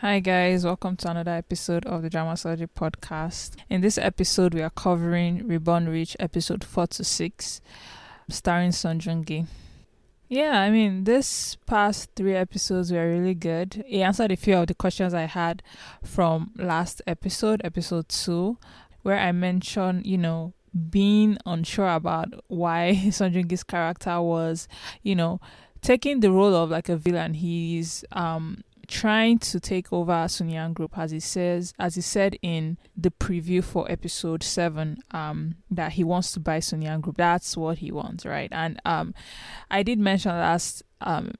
Hi, guys, welcome to another episode of the Dramasology podcast. In this episode, we are covering Reborn Rich episode 4 to 6, starring Song Joong Ki. Yeah, I mean, this past three episodes were really good. He answered a few of the questions I had from last episode, episode 2, where I mentioned, you know, being unsure about why Song Joong Ki's character was, you know, taking the role of like a villain. He's um trying to take over Sun Yang Group, as he says, as he said in the preview for episode seven, um, that he wants to buy Sun Yang Group. That's what he wants, right? And um, I did mention last um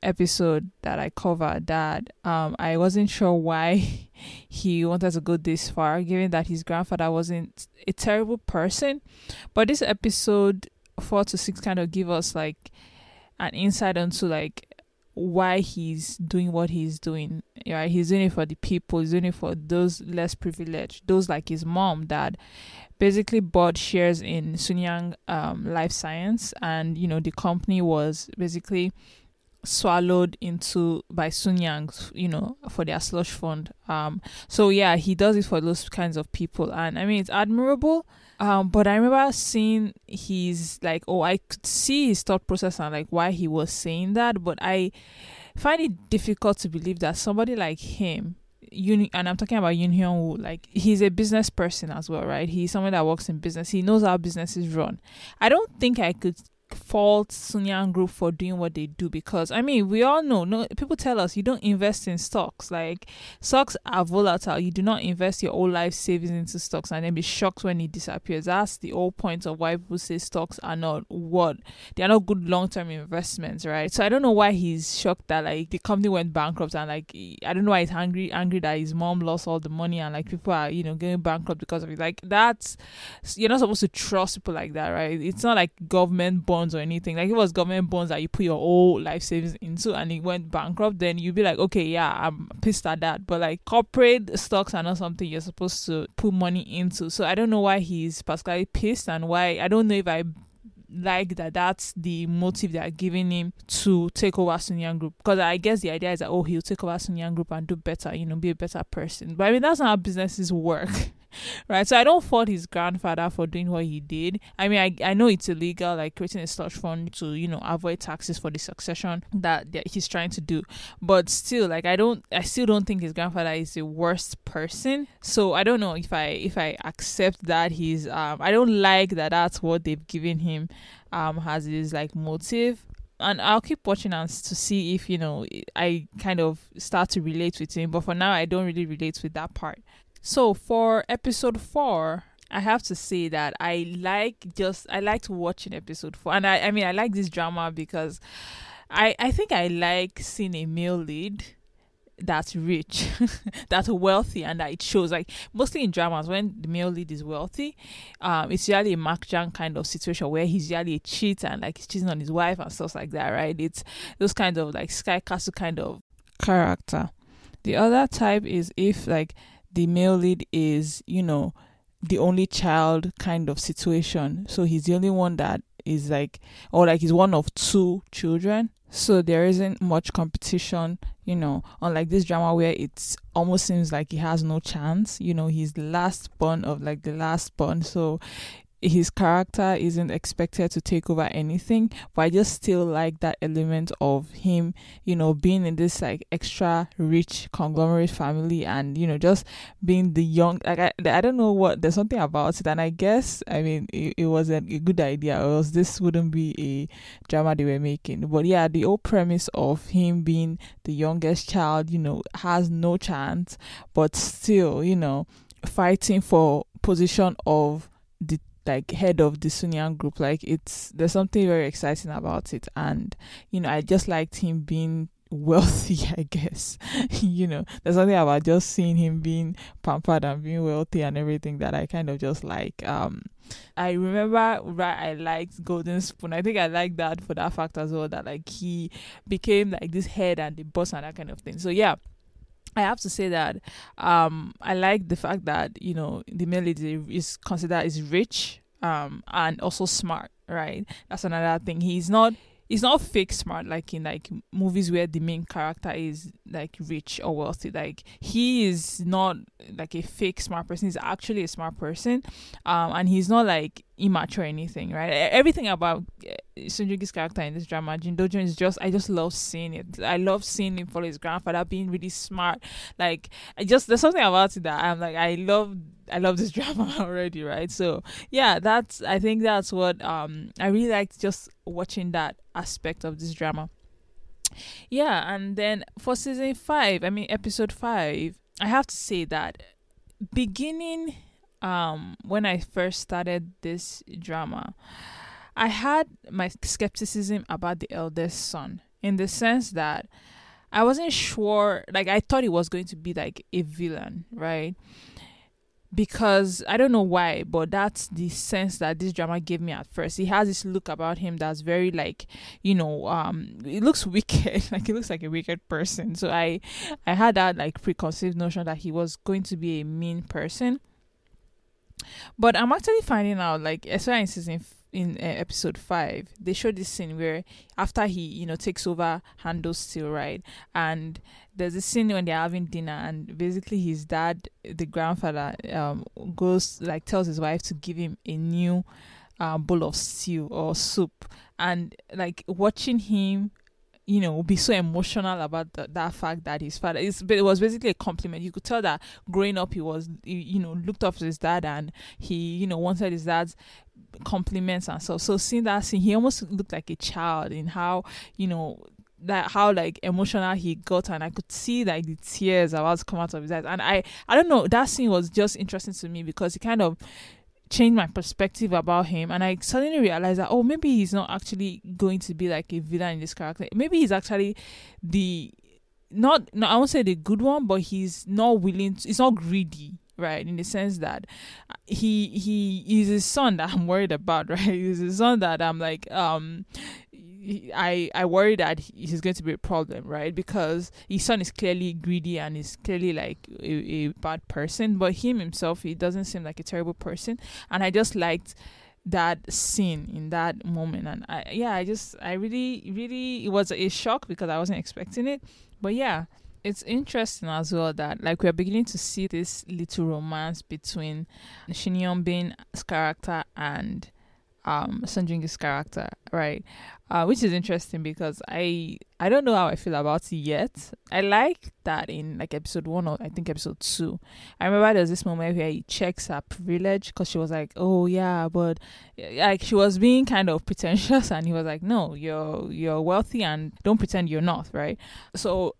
episode that I covered that um I wasn't sure why he wanted to go this far, given that his grandfather wasn't a terrible person. But this episode four to six kind of give us like an insight into like why he's doing what he's doing. Right? He's doing it for the people, he's doing it for those less privileged, those like his mom that basically bought shares in Sunyang um, Life Science and you know the company was basically swallowed into by Sunyang, you know, for their slush fund. Um so yeah, he does it for those kinds of people and I mean it's admirable um, but I remember seeing his like, oh, I could see his thought process and like why he was saying that, but I find it difficult to believe that somebody like him, Uni, and I'm talking about Yoon Hyun Woo, like he's a business person as well, right? He's someone that works in business. He knows how businesses run. I don't think I could fault Sunyang Group for doing what they do because I mean we all know no people tell us you don't invest in stocks. Like stocks are volatile. You do not invest your whole life savings into stocks and then be shocked when it disappears. That's the whole point of why people say stocks are not what they are not good long term investments right? So I don't know why he's shocked that like the company went bankrupt and like I don't know why he's angry angry that his mom lost all the money and like people are you know getting bankrupt because of it. Like that's you're not supposed to trust people like that right? It's not like government bonds bonds or anything. Like it was government bonds that you put your whole life savings into and it went bankrupt, then you'd be like, okay, yeah, I'm pissed at that. But like corporate stocks are not something you're supposed to put money into. So I don't know why he's particularly pissed and why I don't know if I like that that's the motive they are giving him to take over Sun Yang Group. Because I guess the idea is that oh he'll take over Sun Yang Group and do better, you know, be a better person. But I mean that's not how businesses work. right? So I don't fault his grandfather for doing what he did. I mean, I, I know it's illegal, like creating a slush fund to you know avoid taxes for the succession that, that he's trying to do. But still, like I don't, I still don't think his grandfather is the worst person. So I don't know if I if I accept that he's um I don't like that that's what they've given him um as his like motive and I'll keep watching us to see if you know I kind of start to relate with him. But for now, I don't really relate with that part. So for episode four, I have to say that I like just I liked watching episode four, and I I mean I like this drama because I I think I like seeing a male lead that's rich, that's wealthy, and that it shows like mostly in dramas when the male lead is wealthy, um, it's usually a Mark Jang kind of situation where he's usually a cheat and like he's cheating on his wife and stuff like that, right? It's those kind of like Sky Castle kind of character. The other type is if like the male lead is, you know, the only child kind of situation. So he's the only one that is like, or like he's one of two children. So there isn't much competition, you know, unlike this drama where it almost seems like he has no chance. You know, he's the last born of like the last born. So his character isn't expected to take over anything but i just still like that element of him you know being in this like extra rich conglomerate family and you know just being the young like i, I don't know what there's something about it. And i guess i mean it, it was a, a good idea or else this wouldn't be a drama they were making. But yeah the whole premise of him being the youngest child you know has no chance but still you know fighting for position of the like head of the Sunyang group. Like it's there's something very exciting about it, and you know I just liked him being wealthy. I guess you know there's something about just seeing him being pampered and being wealthy and everything that I kind of just like. Um, I remember right I liked Golden Spoon. I think I like that for that fact as well that like he became like this head and the boss and that kind of thing. So yeah. I have to say that um, I like the fact that you know the melody is considered is rich um, and also smart. Right, that's another thing. He's not he's not fake smart like in like movies where the main character is like rich or wealthy like he is not like a fake smart person he's actually a smart person um and he's not like immature anything right everything about uh, Song Joong-ki's character in this drama Jin Dojun is just I just love seeing it I love seeing him follow his grandfather being really smart like I just there's something about it that I'm like I love I love this drama already, right? So yeah, that's I think that's what um I really liked just watching that aspect of this drama. Yeah, and then for season five, I mean episode five, I have to say that beginning um when I first started this drama, I had my skepticism about the eldest son in the sense that I wasn't sure like I thought it was going to be like a villain, right? because I don't know why, but that's the sense that this drama gave me at first. He has this look about him that's very like, you know, um, it looks wicked, like he looks like a wicked person. So I, I had that like preconceived notion that he was going to be a mean person. But I'm actually finding out, like, especially in season in uh, episode 5 they show this scene where after he you know takes over handles still right and there's a scene when they're having dinner and basically his dad the grandfather um goes like tells his wife to give him a new uh, bowl of stew or soup. And like watching him you know, be so emotional about the, that fact that his father is. It was basically a compliment. You could tell that growing up, he was, you know, looked up to his dad and he, you know, wanted his dad's compliments and stuff. So seeing that scene, he almost looked like a child in how, you know, that how like emotional he got and I could see like the tears about to come out of his eyes. And I I don't know, that scene was just interesting to me because it kind of changed my perspective about him and I suddenly realized that oh maybe he's not actually going to be like a villain in this character. Maybe he's actually the not no I won't say the good one, but he's not willing to, he's not greedy right in the sense that he he is a son that i'm worried about right he's a son that i'm like um I I worry that he's going to be a problem, right? Because his son is clearly greedy and is clearly like a, a bad person, but him himself, he doesn't seem like a terrible person. And I just liked that scene in that moment, and I yeah, I just I really really it was a shock because I wasn't expecting it, but yeah. It's interesting as well that like we're beginning to see this little romance between Shin Hyun-bin's character and um Song Joong-ki's character, right? Uh, which is interesting because I I don't know how I feel about it yet. I like that in like episode one or I think episode two. I remember there's this moment where he checks her privilege because she was like, "Oh yeah," but like she was being kind of pretentious, and he was like, "No, you're you're wealthy and don't pretend you're not." Right. So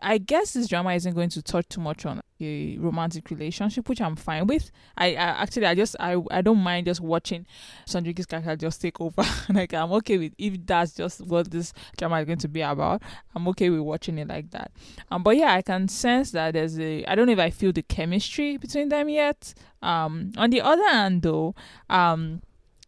I guess this drama isn't going to touch too much on a romantic relationship, which I'm fine with. I, I actually I just I I don't mind just watching Song Joong-ki's character just take over. like I'm okay with if that's just what this drama is going to be about. I'm okay with watching it like that. Um, but yeah, I can sense that there's a I don't know if I feel the chemistry between them yet. Um, on the other hand, though, um,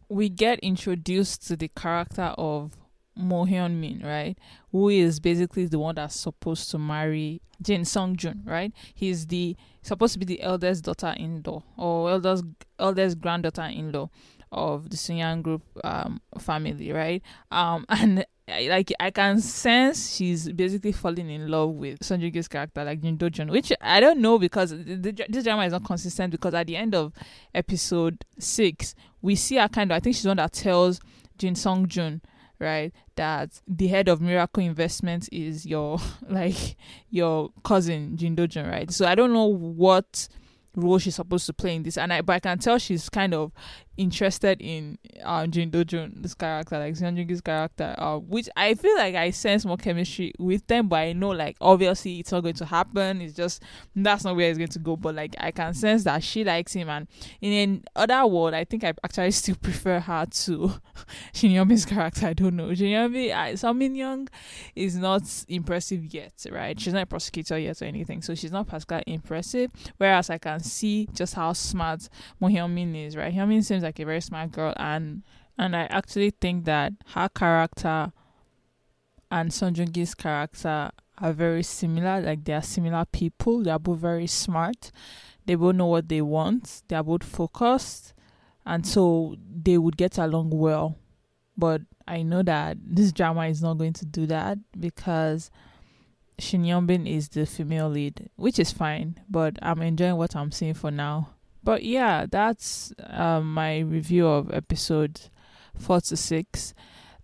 we get introduced to the character of Mo Hyun Min, right? Who is basically the one that's supposed to marry Jin Sung Jun, right? He's the supposed to be the eldest daughter-in-law or eldest eldest granddaughter-in-law of the Sunyang Group um, family, right? Um, and like I can sense she's basically falling in love with Song Joong-ki's character, like Jin Dojun, which I don't know because the, the, this drama is not consistent. Because at the end of episode six, we see her kind of. I think she's one that tells Jin Sung Jun right that the head of miracle investment is your like your cousin Jin Dojun, right so i don't know what role she's supposed to play in this and i but i can tell she's kind of interested in uh, Jin Dojun, this character, like Song Joong-ki's character, uh, which I feel like I sense more chemistry with them, but I know like obviously it's not going to happen. It's just that's not where it's going to go. But like I can sense that she likes him, and in another word, I think I actually still prefer her to Shin Hyun-bin's character. I don't know. Shin Hyun-bin, uh, Min Young is not impressive yet, right? She's not a prosecutor yet or anything, so she's not particularly impressive. Whereas I can see just how smart Mo Hyun Min is, right? Hyun Min seems like a very smart girl and and I actually think that her character and Son Joong-ki's character are very similar. Like they are similar people. They are both very smart. They both know what they want. They are both focused, and so they would get along well. But I know that this drama is not going to do that because Shin Hyun-bin is the female lead, which is fine, but I'm enjoying what I'm seeing for now. But yeah, that's um, my review of episode four to six.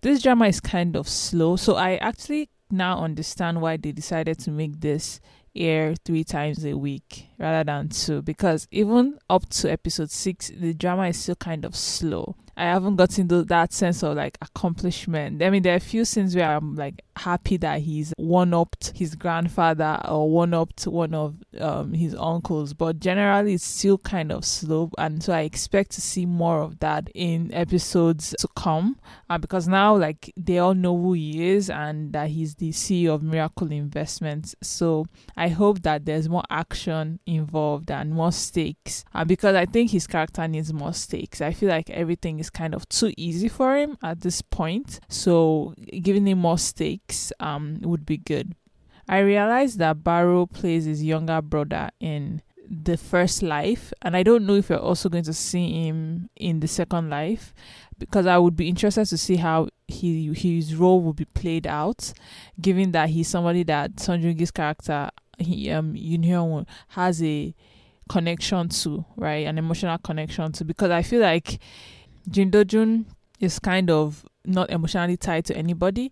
This drama is kind of slow, so I actually now understand why they decided to make this air three times a week rather than two because even up to episode six the drama is still kind of slow I haven't gotten that sense of like accomplishment. I mean, there are a few scenes where I'm like happy that he's one upped his grandfather or one upped one of um, his uncles, but generally it's still kind of slow. And so I expect to see more of that in episodes to come. Uh, because now, like, they all know who he is and that he's the CEO of Miracle Investments. So I hope that there's more action involved and more stakes. Uh, because I think his character needs more stakes. I feel like everything is kind of too easy for him at this point. So giving him more stakes um would be good. I realized that Barrow plays his younger brother in the first life, and I don't know if we're also going to see him in the second life because I would be interested to see how he his role will be played out, given that he's somebody that Son Joong-ki's character he um Yoon has a connection to, right? An emotional connection to because I feel like Jin Do-jun is kind of not emotionally tied to anybody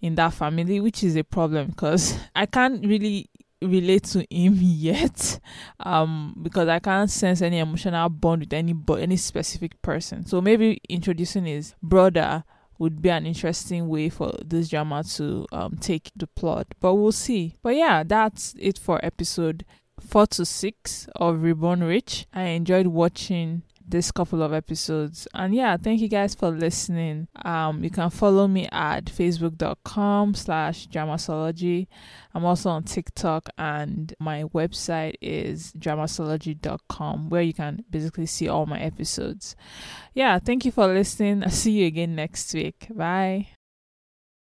in that family, which is a problem because I can't really relate to him yet um because I can't sense any emotional bond with any but any specific person. So maybe introducing his brother would be an interesting way for this drama to um take the plot. But we'll see. But yeah, that's it for episode four to six of Reborn Rich. I enjoyed watching this couple of episodes. And yeah, thank you guys for listening. Um, you can follow me at facebook.com slash dramasology. I'm also on TikTok and my website is dramasology.com where you can basically see all my episodes. Yeah, thank you for listening. I'll see you again next week. Bye.